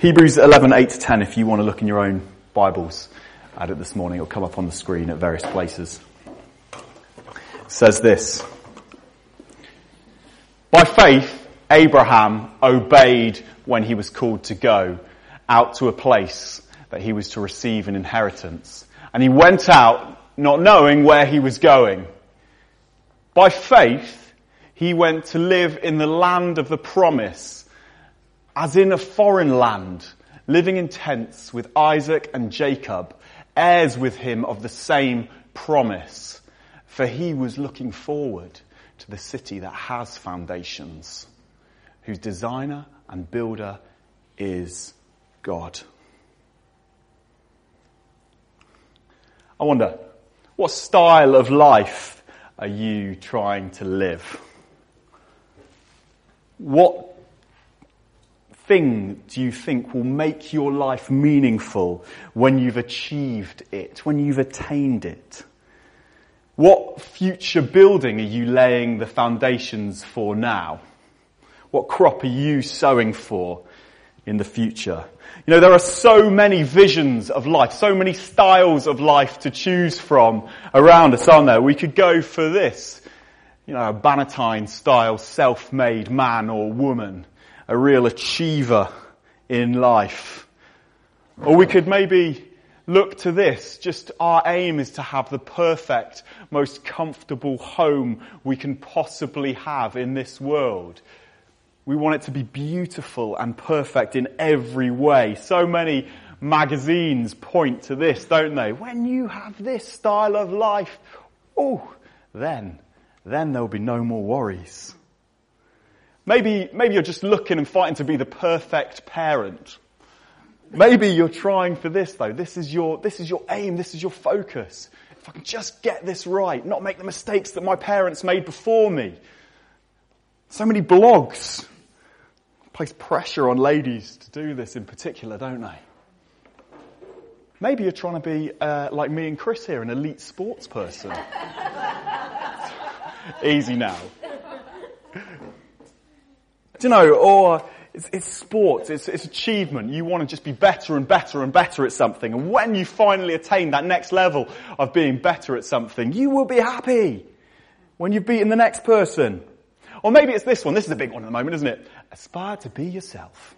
Hebrews 11, 8 to 10, if you want to look in your own Bibles at it this morning, it'll come up on the screen at various places. It says this. By faith, Abraham obeyed when he was called to go out to a place that he was to receive an inheritance. And he went out not knowing where he was going. By faith, he went to live in the land of the promise, as in a foreign land, living in tents with Isaac and Jacob, heirs with him of the same promise. For he was looking forward to the city that has foundations, whose designer and builder is God. I wonder, what style of life are you trying to live? What thing do you think will make your life meaningful when you've achieved it, when you've attained it? What future building are you laying the foundations for now? What crop are you sowing for in the future? You know, there are so many visions of life, so many styles of life to choose from around us, aren't there? We could go for this, you know, a Bannatyne style self-made man or woman, a real achiever in life. Or we could maybe look to this, just our aim is to have the perfect, most comfortable home we can possibly have in this world. We want it to be beautiful and perfect in every way. So many magazines point to this, don't they? When you have this style of life, oh, then, then there'll be no more worries. Maybe, maybe you're just looking and fighting to be the perfect parent. Maybe you're trying for this though. This is your, this is your aim. This is your focus. If I can just get this right, not make the mistakes that my parents made before me. So many blogs place pressure on ladies to do this in particular, don't they? Maybe you're trying to be uh, like me and Chris here, an elite sports person. Easy now. Do you know, or uh, it's, it's sports, it's, it's achievement. You want to just be better and better and better at something. And when you finally attain that next level of being better at something, you will be happy when you've beaten the next person. Or maybe it's this one. This is a big one at the moment, isn't it? Aspire to be yourself.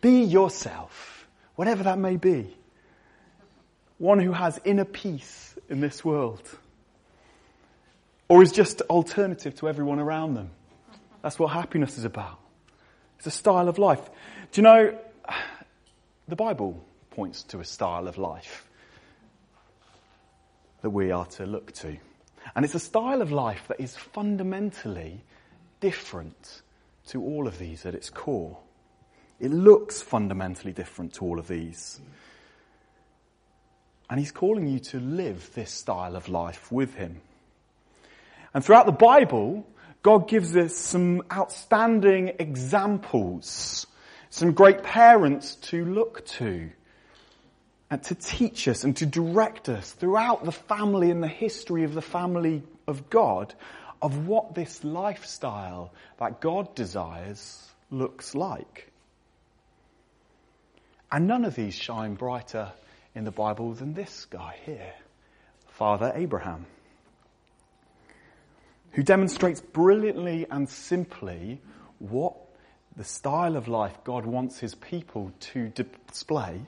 Be yourself, whatever that may be. One who has inner peace in this world. Or is just alternative to everyone around them. That's what happiness is about. It's a style of life. Do you know, the Bible points to a style of life that we are to look to. And it's a style of life that is fundamentally different to all of these at its core. It looks fundamentally different to all of these. And he's calling you to live this style of life with him. And throughout the Bible, God gives us some outstanding examples, some great parents to look to, and to teach us and to direct us throughout the family and the history of the family of God of what this lifestyle that God desires looks like. And none of these shine brighter in the Bible than this guy here, Father Abraham, who demonstrates brilliantly and simply what the style of life God wants his people to display,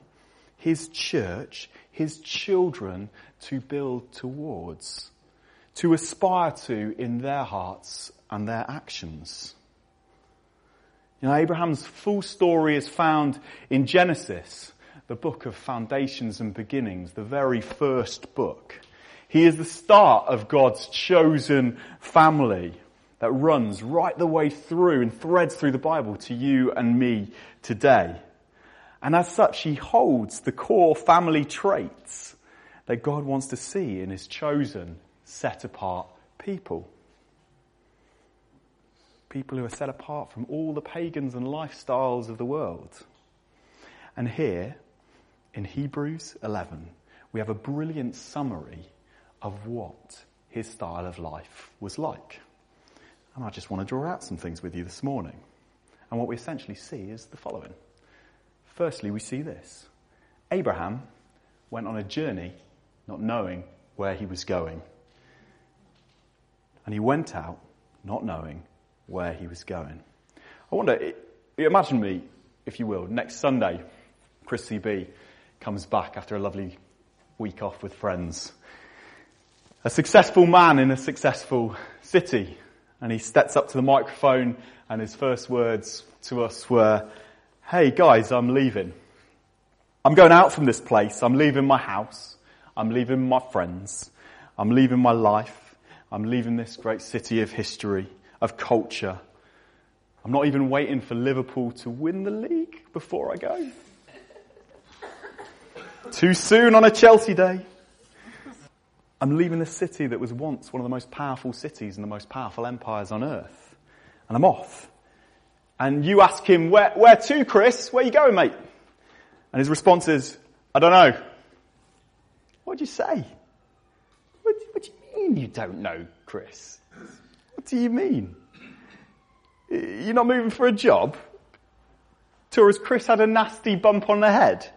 his church, his children to build towards to aspire to in their hearts and their actions. You know, Abraham's full story is found in Genesis, the book of foundations and beginnings, the very first book. He is the start of God's chosen family that runs right the way through and threads through the Bible to you and me today. And as such, he holds the core family traits that God wants to see in his chosen set apart people. People who are set apart from all the pagans and lifestyles of the world. And here, in Hebrews 11, we have a brilliant summary of what his style of life was like. And I just want to draw out some things with you this morning. And what we essentially see is the following. Firstly, we see this Abraham went on a journey not knowing where he was going. And he went out not knowing where he was going. I wonder, imagine me, if you will, next Sunday, Chris CB comes back after a lovely week off with friends. A successful man in a successful city. And he steps up to the microphone and his first words to us were, Hey guys, I'm leaving. I'm going out from this place. I'm leaving my house. I'm leaving my friends. I'm leaving my life. I'm leaving this great city of history, of culture. I'm not even waiting for Liverpool to win the league before I go. Too soon on a Chelsea day. I'm leaving the city that was once one of the most powerful cities and the most powerful empires on earth. And I'm off. And you ask him, where, where to, Chris? Where you going, mate? And his response is, I don't know. What'd you say? What, what do you mean you don't know, Chris? What do you mean? You're not moving for a job? Tourist Chris had a nasty bump on the head?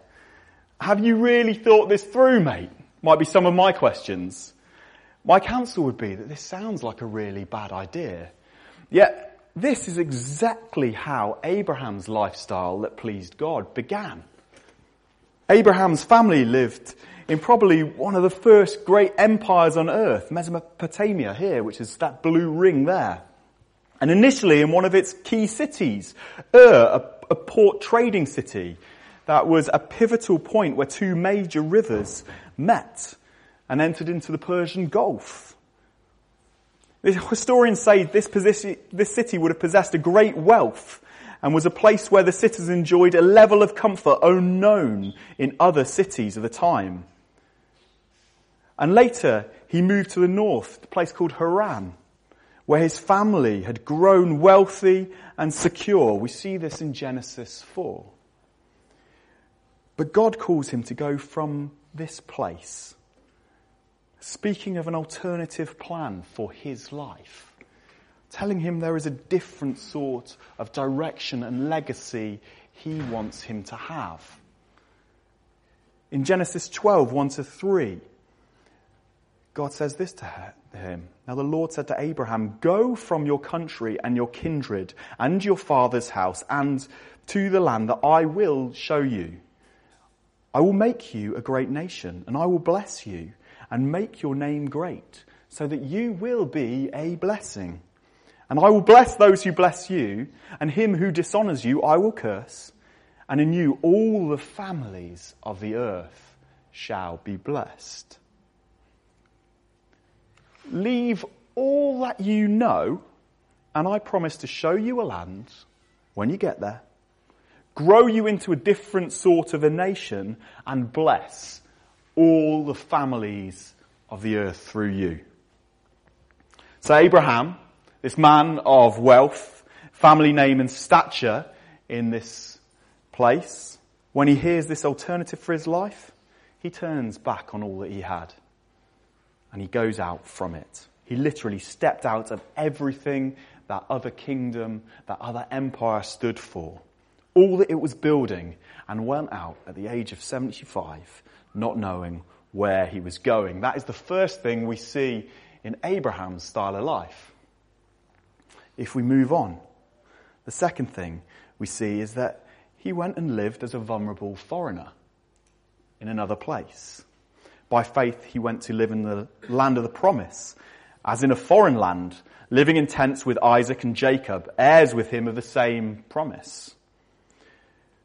Have you really thought this through, mate? Might be some of my questions. My counsel would be that this sounds like a really bad idea. Yet, this is exactly how Abraham's lifestyle that pleased God began. Abraham's family lived in probably one of the first great empires on earth, Mesopotamia here, which is that blue ring there. And initially in one of its key cities, Ur, a, a port trading city, that was a pivotal point where two major rivers met and entered into the Persian Gulf. The historians say this, position, this city would have possessed a great wealth and was a place where the citizens enjoyed a level of comfort unknown in other cities of the time. And later, he moved to the north, a place called Haran, where his family had grown wealthy and secure. We see this in Genesis 4. But God calls him to go from this place, speaking of an alternative plan for his life, telling him there is a different sort of direction and legacy he wants him to have. In Genesis 12, 1 to 3, God says this to him. Now the Lord said to Abraham, go from your country and your kindred and your father's house and to the land that I will show you. I will make you a great nation, and I will bless you and make your name great, so that you will be a blessing. And I will bless those who bless you, and him who dishonors you I will curse, and in you all the families of the earth shall be blessed. Leave all that you know, and I promise to show you a land when you get there grow you into a different sort of a nation, and bless all the families of the earth through you. So Abraham, this man of wealth, family name and stature in this place, when he hears this alternative for his life, he turns back on all that he had. And he goes out from it. He literally stepped out of everything that other kingdom, that other empire stood for all that it was building and went out at the age of 75, not knowing where he was going. That is the first thing we see in Abraham's style of life. If we move on, the second thing we see is that he went and lived as a vulnerable foreigner in another place. By faith, he went to live in the land of the promise, as in a foreign land, living in tents with Isaac and Jacob, heirs with him of the same promise.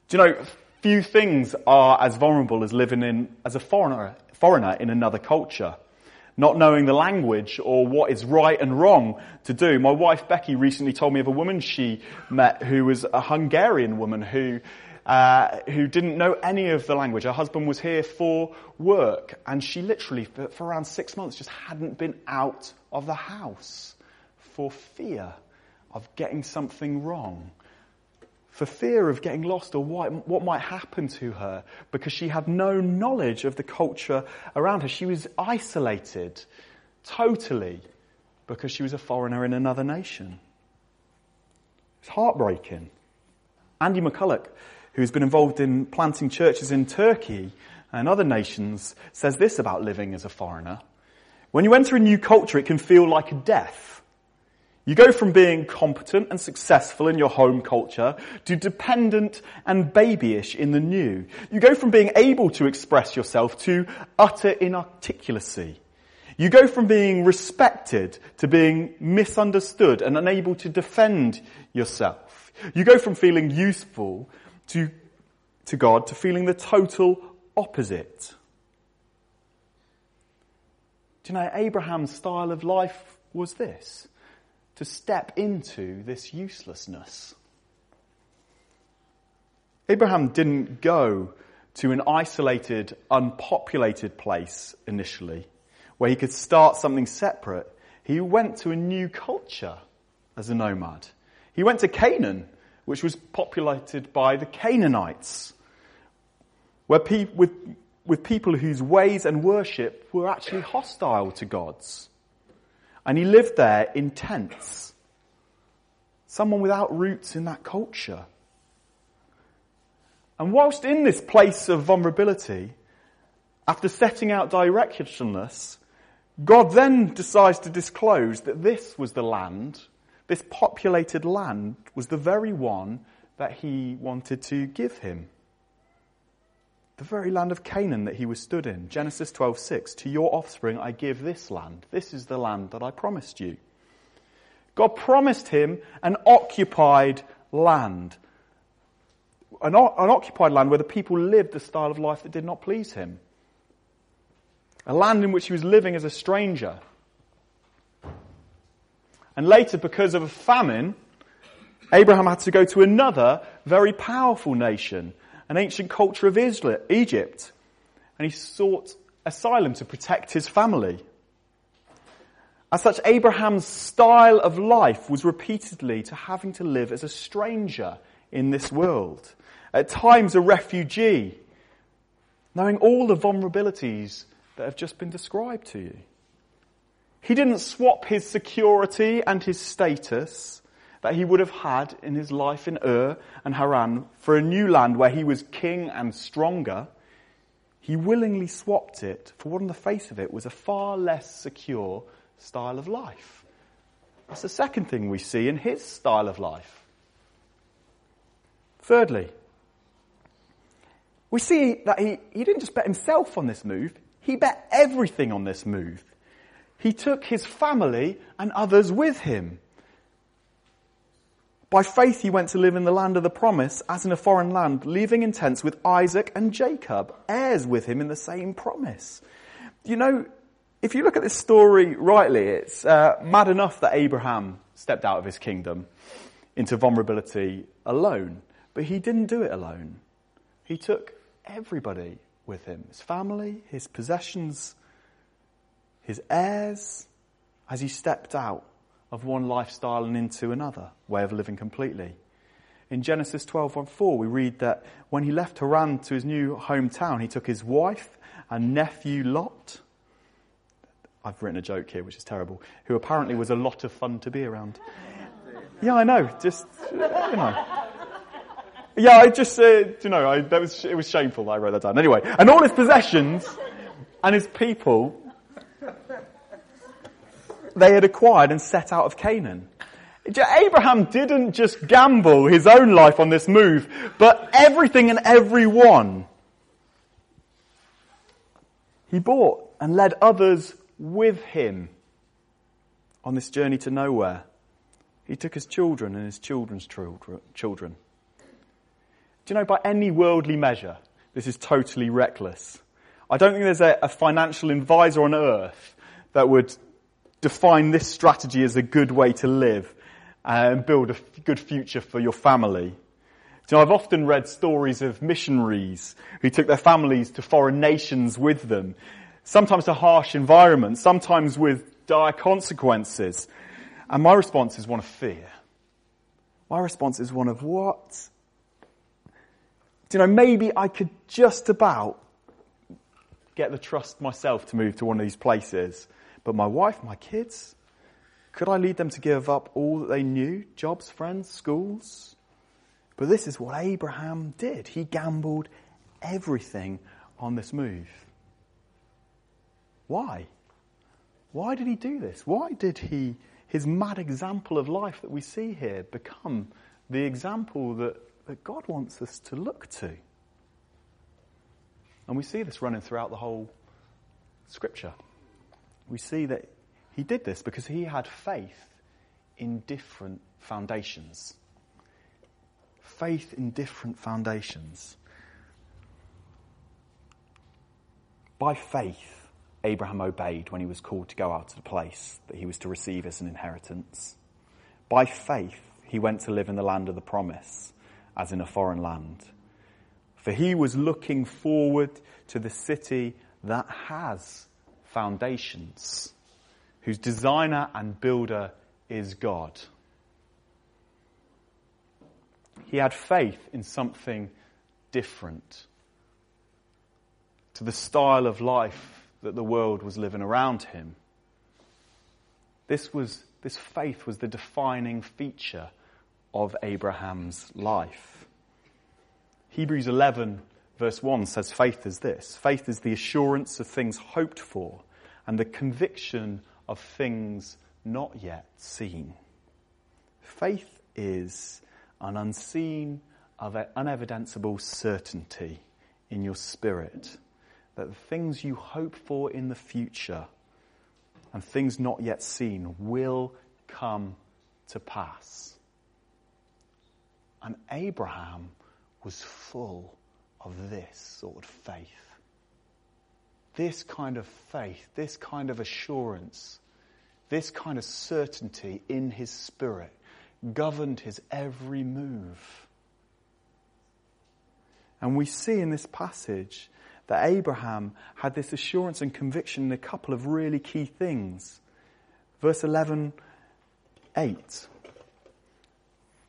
Do you know, few things are as vulnerable as living in, as a foreigner, foreigner in another culture. Not knowing the language or what is right and wrong to do. My wife Becky recently told me of a woman she met who was a Hungarian woman who uh, who didn't know any of the language. Her husband was here for work, and she literally, for, for, around six months, just hadn't been out of the house for fear of getting something wrong for fear of getting lost or what, might happen to her because she had no knowledge of the culture around her. She was isolated totally because she was a foreigner in another nation. It's heartbreaking. Andy McCulloch, who's been involved in planting churches in Turkey and other nations, says this about living as a foreigner. When you enter a new culture, it can feel like a death. You go from being competent and successful in your home culture to dependent and babyish in the new. You go from being able to express yourself to utter inarticulacy. You go from being respected to being misunderstood and unable to defend yourself. You go from feeling useful to, to God to feeling the total opposite. Do you know, Abraham's style of life was this to step into this uselessness. Abraham didn't go to an isolated, unpopulated place initially where he could start something separate. He went to a new culture as a nomad. He went to Canaan, which was populated by the Canaanites, where pe- with, with people whose ways and worship were actually hostile to God's. And he lived there in tents. Someone without roots in that culture. And whilst in this place of vulnerability, after setting out directionless, God then decides to disclose that this was the land, this populated land was the very one that he wanted to give him the very land of Canaan that he was stood in. Genesis 12:6, "To your offspring I give this land. This is the land that I promised you." God promised him an occupied land. An, an occupied land where the people lived a style of life that did not please him. A land in which he was living as a stranger. And later, because of a famine, Abraham had to go to another very powerful nation an ancient culture of Egypt, and he sought asylum to protect his family. As such, Abraham's style of life was repeatedly to having to live as a stranger in this world, at times a refugee, knowing all the vulnerabilities that have just been described to you. He didn't swap his security and his status that he would have had in his life in Ur and Haran for a new land where he was king and stronger, he willingly swapped it for what on the face of it was a far less secure style of life. That's the second thing we see in his style of life. Thirdly, we see that he, he didn't just bet himself on this move, he bet everything on this move. He took his family and others with him. By faith he went to live in the land of the promise as in a foreign land, leaving in tents with Isaac and Jacob, heirs with him in the same promise. You know, if you look at this story rightly, it's uh, mad enough that Abraham stepped out of his kingdom into vulnerability alone. But he didn't do it alone. He took everybody with him his family, his possessions, his heirs, as he stepped out of one lifestyle and into another way of living completely. In Genesis 12:4 we read that when he left Haran to his new hometown, he took his wife and nephew Lot. I've written a joke here, which is terrible, who apparently was a lot of fun to be around. Yeah, I know, just, you know. Yeah, I just, uh, you know, I, that was, it was shameful that I wrote that down. Anyway, and all his possessions and his people they had acquired and set out of Canaan. Abraham didn't just gamble his own life on this move, but everything and everyone. He bought and led others with him on this journey to nowhere. He took his children and his children's children. Do you know, by any worldly measure, this is totally reckless. I don't think there's a, a financial advisor on earth that would define this strategy as a good way to live uh, and build a good future for your family. You know, I've often read stories of missionaries who took their families to foreign nations with them, sometimes to harsh environments, sometimes with dire consequences. And my response is one of fear. My response is one of what? Do you know, maybe I could just about get the trust myself to move to one of these places. But my wife, my kids, could I lead them to give up all that they knew? Jobs, friends, schools? But this is what Abraham did. He gambled everything on this move. Why? Why did he do this? Why did he, his mad example of life that we see here, become the example that, that God wants us to look to? And we see this running throughout the whole scripture. We see that he did this because he had faith in different foundations. Faith in different foundations. By faith, Abraham obeyed when he was called to go out to the place that he was to receive as an inheritance. By faith, he went to live in the land of the promise, as in a foreign land. For he was looking forward to the city that has foundations, whose designer and builder is God. He had faith in something different to the style of life that the world was living around him. This was, this faith was the defining feature of Abraham's life. Hebrews 11 verse 1 says faith is this. Faith is the assurance of things hoped for and the conviction of things not yet seen. Faith is an unseen, unevidenceable certainty in your spirit that the things you hope for in the future and things not yet seen will come to pass. And Abraham was full of this sort of faith. This kind of faith, this kind of assurance, this kind of certainty in his spirit governed his every move. And we see in this passage that Abraham had this assurance and conviction in a couple of really key things. Verse 11, 8.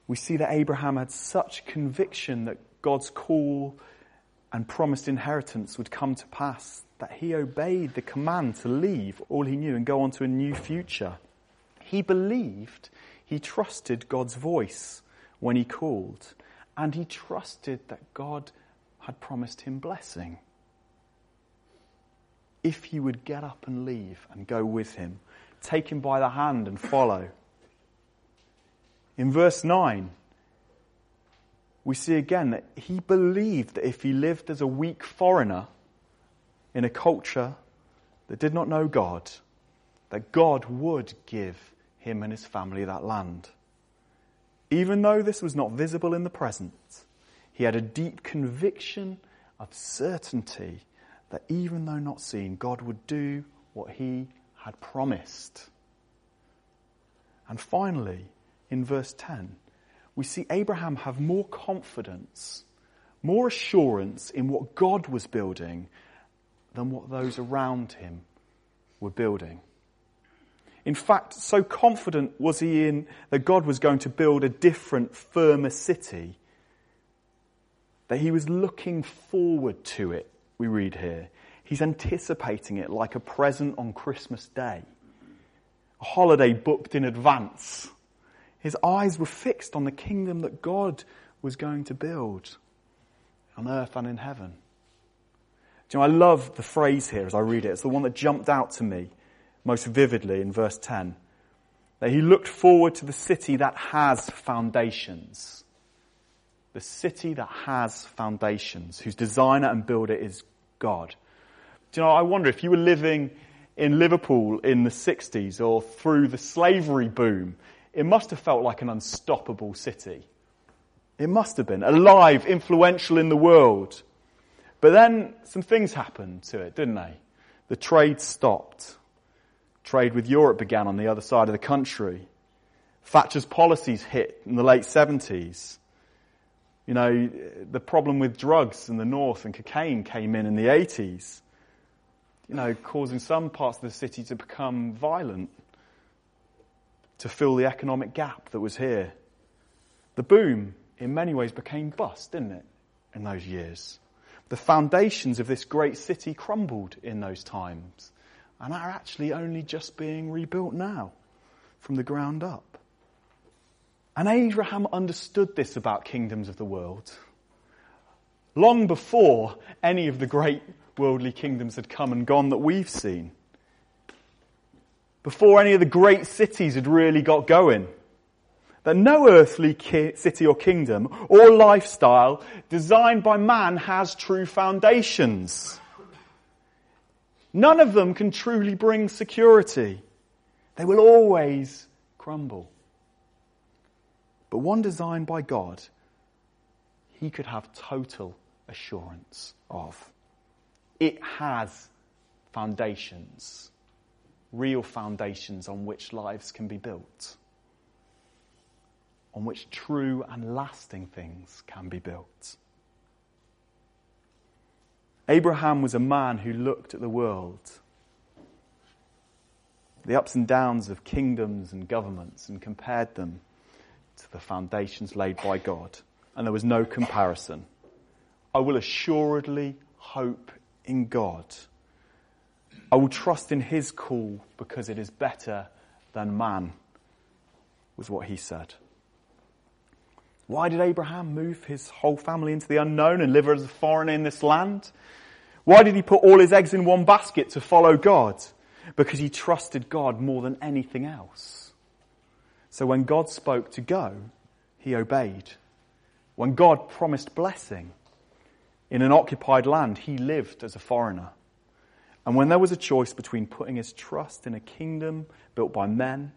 We see that Abraham had such conviction that God's call and promised inheritance would come to pass, that he obeyed the command to leave all he knew and go on to a new future. He believed, he trusted God's voice when he called, and he trusted that God had promised him blessing. If he would get up and leave and go with him, take him by the hand and follow. In verse 9, we see again that he believed that if he lived as a weak foreigner in a culture that did not know God, that God would give him and his family that land. Even though this was not visible in the present, he had a deep conviction of certainty that even though not seen, God would do what he had promised. And finally, in verse 10, we see Abraham have more confidence, more assurance in what God was building than what those around him were building. In fact, so confident was he in that God was going to build a different, firmer city that he was looking forward to it, we read here. He's anticipating it like a present on Christmas Day, a holiday booked in advance. His eyes were fixed on the kingdom that God was going to build on earth and in heaven. Do you know, I love the phrase here as I read it. It's the one that jumped out to me most vividly in verse 10. That he looked forward to the city that has foundations. The city that has foundations, whose designer and builder is God. Do you know, I wonder if you were living in Liverpool in the 60s or through the slavery boom it must have felt like an unstoppable city. It must have been alive, influential in the world. But then some things happened to it, didn't they? The trade stopped. Trade with Europe began on the other side of the country. Thatcher's policies hit in the late 70s. You know, the problem with drugs in the north and cocaine came in in the 80s. You know, causing some parts of the city to become violent to fill the economic gap that was here. The boom, in many ways, became bust, didn't it, in those years? The foundations of this great city crumbled in those times and are actually only just being rebuilt now from the ground up. And Abraham understood this about kingdoms of the world. Long before any of the great worldly kingdoms had come and gone that we've seen. Before any of the great cities had really got going. That no earthly ki- city or kingdom or lifestyle designed by man has true foundations. None of them can truly bring security. They will always crumble. But one designed by God, he could have total assurance of. It has foundations, real foundations on which lives can be built, on which true and lasting things can be built. Abraham was a man who looked at the world, the ups and downs of kingdoms and governments, and compared them to the foundations laid by God. And there was no comparison. I will assuredly hope in God. I will trust in his call because it is better than man, was what he said. Why did Abraham move his whole family into the unknown and live as a foreigner in this land? Why did he put all his eggs in one basket to follow God? Because he trusted God more than anything else. So when God spoke to go, he obeyed. When God promised blessing, in an occupied land, he lived as a foreigner. And when there was a choice between putting his trust in a kingdom built by men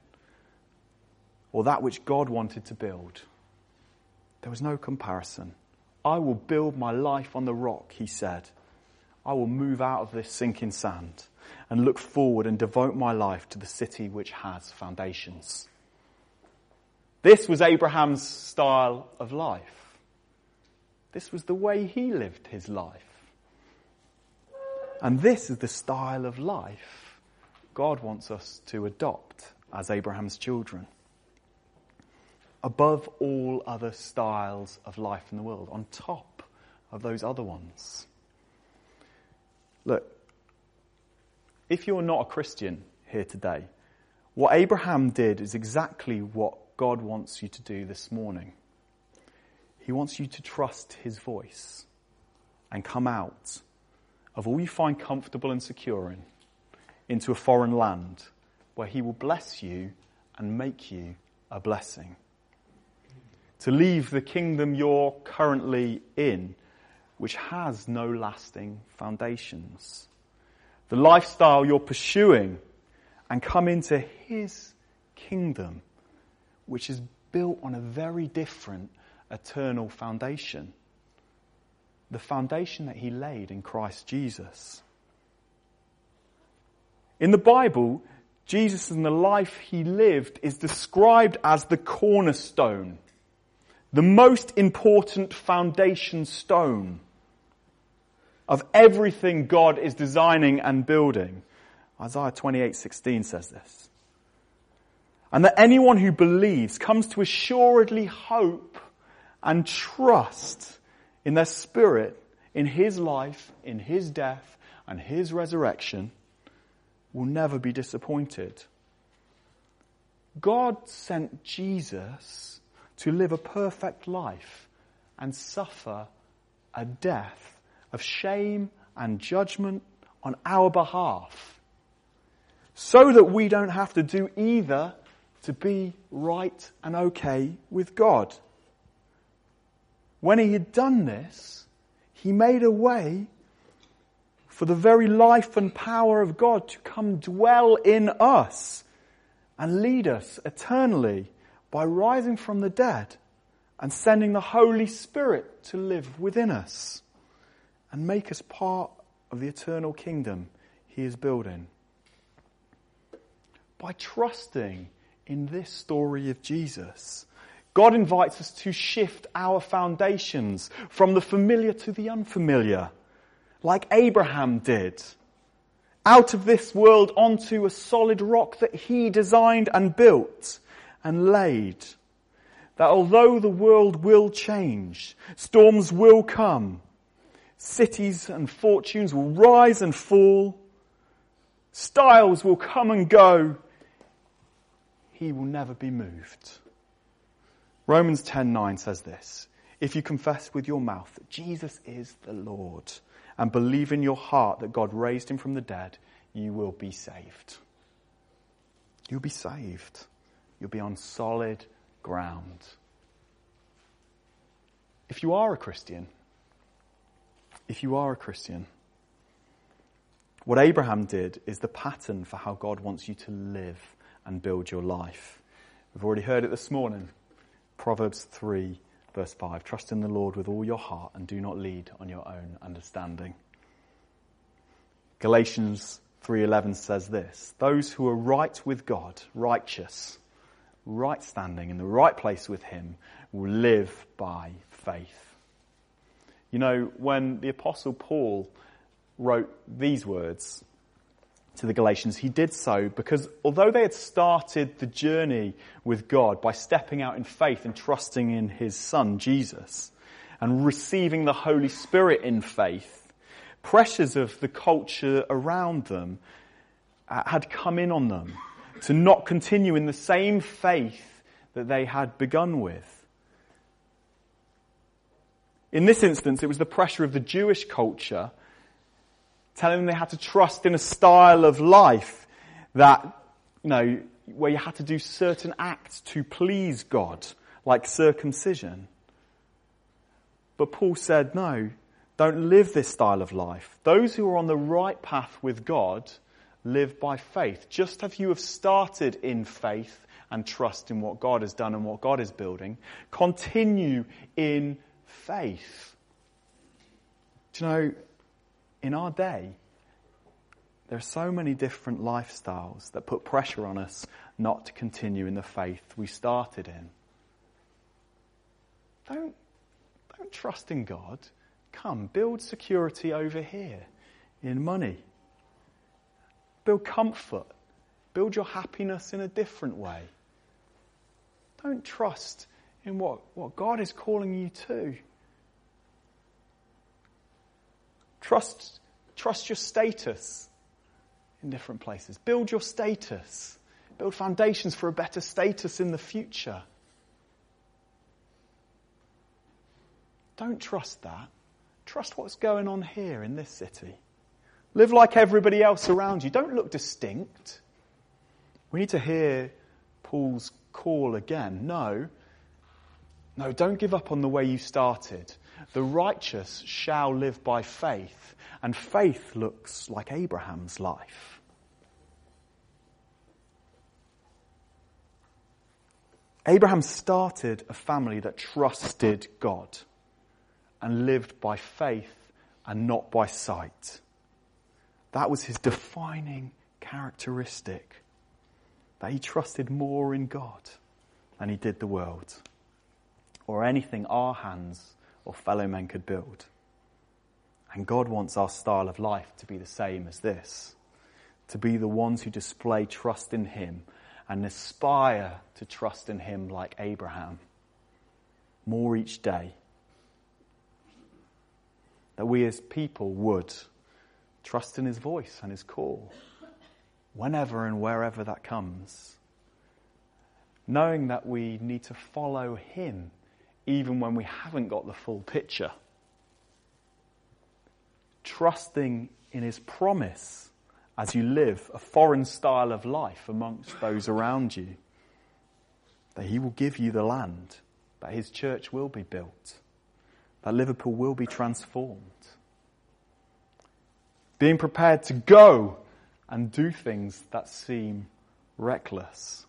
or that which God wanted to build, there was no comparison. I will build my life on the rock, he said. I will move out of this sinking sand and look forward and devote my life to the city which has foundations. This was Abraham's style of life. This was the way he lived his life. And this is the style of life God wants us to adopt as Abraham's children. Above all other styles of life in the world, on top of those other ones. Look, if you're not a Christian here today, what Abraham did is exactly what God wants you to do this morning. He wants you to trust his voice and come out of all you find comfortable and secure in into a foreign land where he will bless you and make you a blessing. To leave the kingdom you're currently in, which has no lasting foundations. The lifestyle you're pursuing and come into his kingdom, which is built on a very different eternal foundation. The foundation that he laid in Christ Jesus. In the Bible, Jesus and the life he lived is described as the cornerstone, the most important foundation stone of everything God is designing and building. Isaiah 28:16 says this. And that anyone who believes comes to assuredly hope and trust in their spirit, in his life, in his death, and his resurrection, will never be disappointed. God sent Jesus to live a perfect life and suffer a death of shame and judgment on our behalf so that we don't have to do either to be right and okay with God. When he had done this, he made a way for the very life and power of God to come dwell in us and lead us eternally by rising from the dead and sending the Holy Spirit to live within us and make us part of the eternal kingdom he is building. By trusting in this story of Jesus, God invites us to shift our foundations from the familiar to the unfamiliar, like Abraham did. Out of this world onto a solid rock that he designed and built and laid. That although the world will change, storms will come, cities and fortunes will rise and fall, styles will come and go, he will never be moved Romans 10:9 says this, if you confess with your mouth that Jesus is the Lord and believe in your heart that God raised him from the dead, you will be saved. You'll be saved. You'll be on solid ground. If you are a Christian, if you are a Christian, what Abraham did is the pattern for how God wants you to live and build your life. We've already heard it this morning. Proverbs 3 verse 5. Trust in the Lord with all your heart and do not lead on your own understanding. Galatians 3:11 says this, those who are right with God, righteous, right standing in the right place with him will live by faith. You know, when the apostle Paul wrote these words to the Galatians, he did so because although they had started the journey with God by stepping out in faith and trusting in his son, Jesus, and receiving the Holy Spirit in faith, pressures of the culture around them uh, had come in on them to not continue in the same faith that they had begun with. In this instance, it was the pressure of the Jewish culture telling them they had to trust in a style of life that, you know, where you had to do certain acts to please God, like circumcision. But Paul said, no, don't live this style of life. Those who are on the right path with God live by faith. Just as you have started in faith and trust in what God has done and what God is building, continue in faith. Do you know, in our day, there are so many different lifestyles that put pressure on us not to continue in the faith we started in. Don't, don't trust in God. Come, build security over here in money. Build comfort. Build your happiness in a different way. Don't trust in what, what God is calling you to. Trust, trust your status in different places. Build your status. Build foundations for a better status in the future. Don't trust that. Trust what's going on here in this city. Live like everybody else around you. Don't look distinct. We need to hear Paul's call again. No. No, don't give up on the way you started. The righteous shall live by faith, and faith looks like Abraham's life. Abraham started a family that trusted God and lived by faith and not by sight. That was his defining characteristic. That he trusted more in God than he did the world or anything our hands or fellow men could build. And God wants our style of life to be the same as this to be the ones who display trust in Him and aspire to trust in Him like Abraham more each day. That we as people would trust in His voice and His call whenever and wherever that comes. Knowing that we need to follow Him even when we haven't got the full picture. Trusting in His promise as you live a foreign style of life amongst those around you. That He will give you the land, that His church will be built, that Liverpool will be transformed. Being prepared to go and do things that seem reckless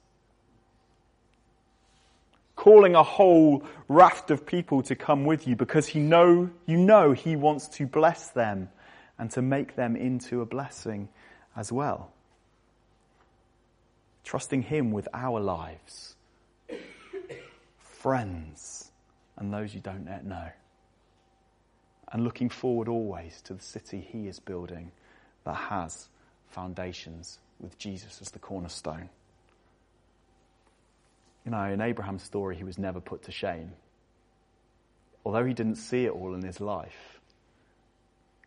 calling a whole raft of people to come with you because he know, you know he wants to bless them and to make them into a blessing as well. Trusting him with our lives, friends, and those you don't yet know. And looking forward always to the city he is building that has foundations with Jesus as the cornerstone. You know, in Abraham's story, he was never put to shame. Although he didn't see it all in his life,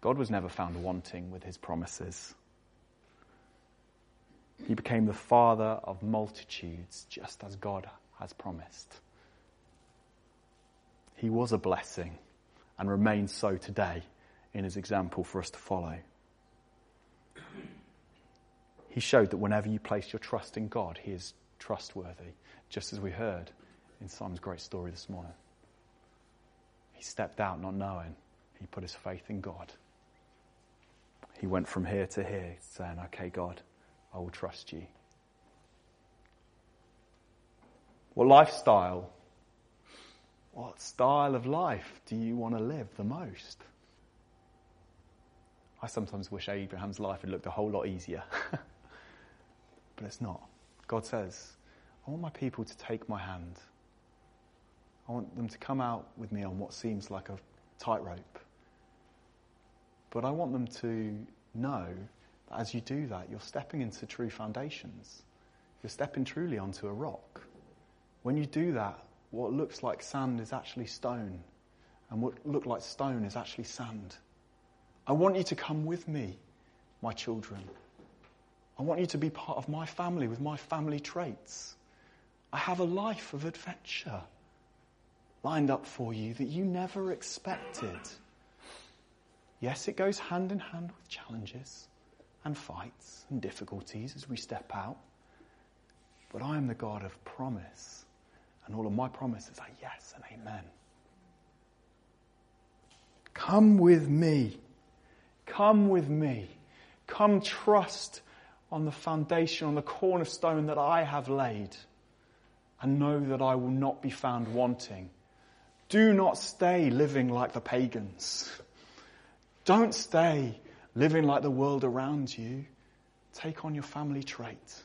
God was never found wanting with his promises. He became the father of multitudes, just as God has promised. He was a blessing and remains so today in his example for us to follow. He showed that whenever you place your trust in God, he is trustworthy, just as we heard in Simon's great story this morning. He stepped out not knowing. He put his faith in God. He went from here to here saying, okay, God, I will trust you. What lifestyle, what style of life do you want to live the most? I sometimes wish Abraham's life had looked a whole lot easier. but it's not. God says, I want my people to take my hand. I want them to come out with me on what seems like a tightrope. But I want them to know that as you do that, you're stepping into true foundations. You're stepping truly onto a rock. When you do that, what looks like sand is actually stone, and what looked like stone is actually sand. I want you to come with me, my children. I want you to be part of my family with my family traits. I have a life of adventure lined up for you that you never expected. Yes, it goes hand in hand with challenges and fights and difficulties as we step out. But I am the God of promise, and all of my promises are yes and amen. Come with me. Come with me. Come trust on the foundation, on the cornerstone that I have laid, and know that I will not be found wanting. Do not stay living like the pagans. Don't stay living like the world around you. Take on your family trait.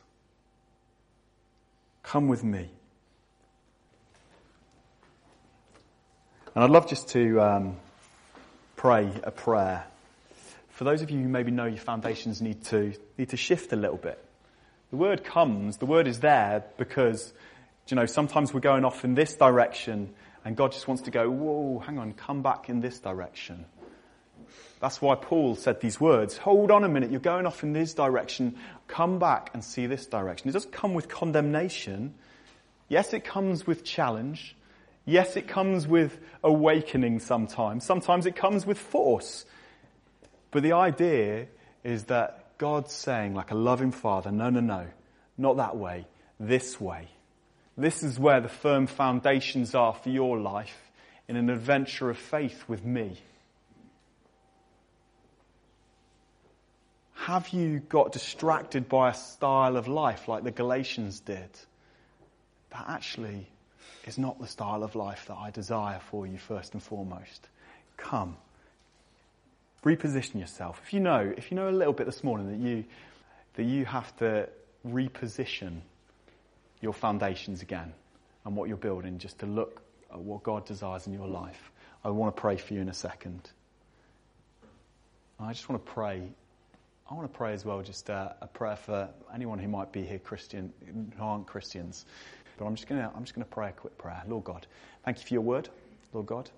Come with me. And I'd love just to um, pray a prayer. For those of you who maybe know your foundations need to, need to shift a little bit. The word comes, the word is there because, you know, sometimes we're going off in this direction and God just wants to go, whoa, hang on, come back in this direction. That's why Paul said these words. Hold on a minute, you're going off in this direction. Come back and see this direction. It doesn't come with condemnation. Yes, it comes with challenge. Yes, it comes with awakening sometimes. Sometimes it comes with force. But the idea is that God's saying, like a loving father, no, no, no, not that way, this way. This is where the firm foundations are for your life in an adventure of faith with me. Have you got distracted by a style of life like the Galatians did? That actually is not the style of life that I desire for you first and foremost. Come. Reposition yourself. If you know, if you know a little bit this morning that you, that you have to reposition your foundations again and what you're building just to look at what God desires in your life, I want to pray for you in a second. I just want to pray I want to pray as well, just uh, a prayer for anyone who might be here Christian, who aren't Christians. But I'm just going to, I'm just going to pray a quick prayer. Lord God, thank you for your word, Lord God.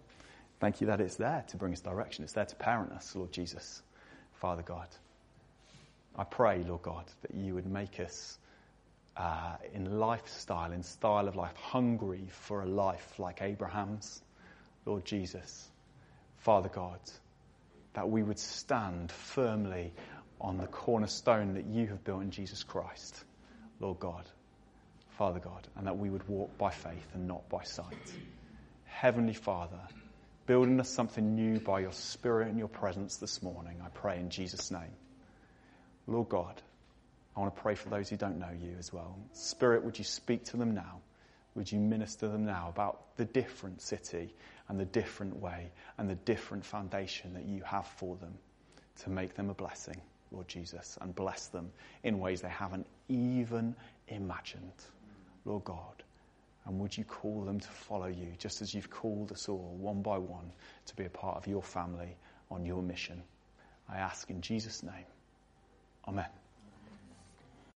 Thank you that it's there to bring us direction. It's there to parent us, Lord Jesus, Father God. I pray, Lord God, that you would make us uh, in lifestyle, in style of life, hungry for a life like Abraham's, Lord Jesus, Father God, that we would stand firmly on the cornerstone that you have built in Jesus Christ, Lord God, Father God, and that we would walk by faith and not by sight. Heavenly Father, building us something new by your Spirit and your presence this morning, I pray in Jesus' name. Lord God, I want to pray for those who don't know you as well. Spirit, would you speak to them now? Would you minister them now about the different city and the different way and the different foundation that you have for them to make them a blessing? Lord Jesus, and bless them in ways they haven't even imagined, Lord God. And would you call them to follow you, just as you've called us all, one by one, to be a part of your family on your mission? I ask in Jesus' name. Amen.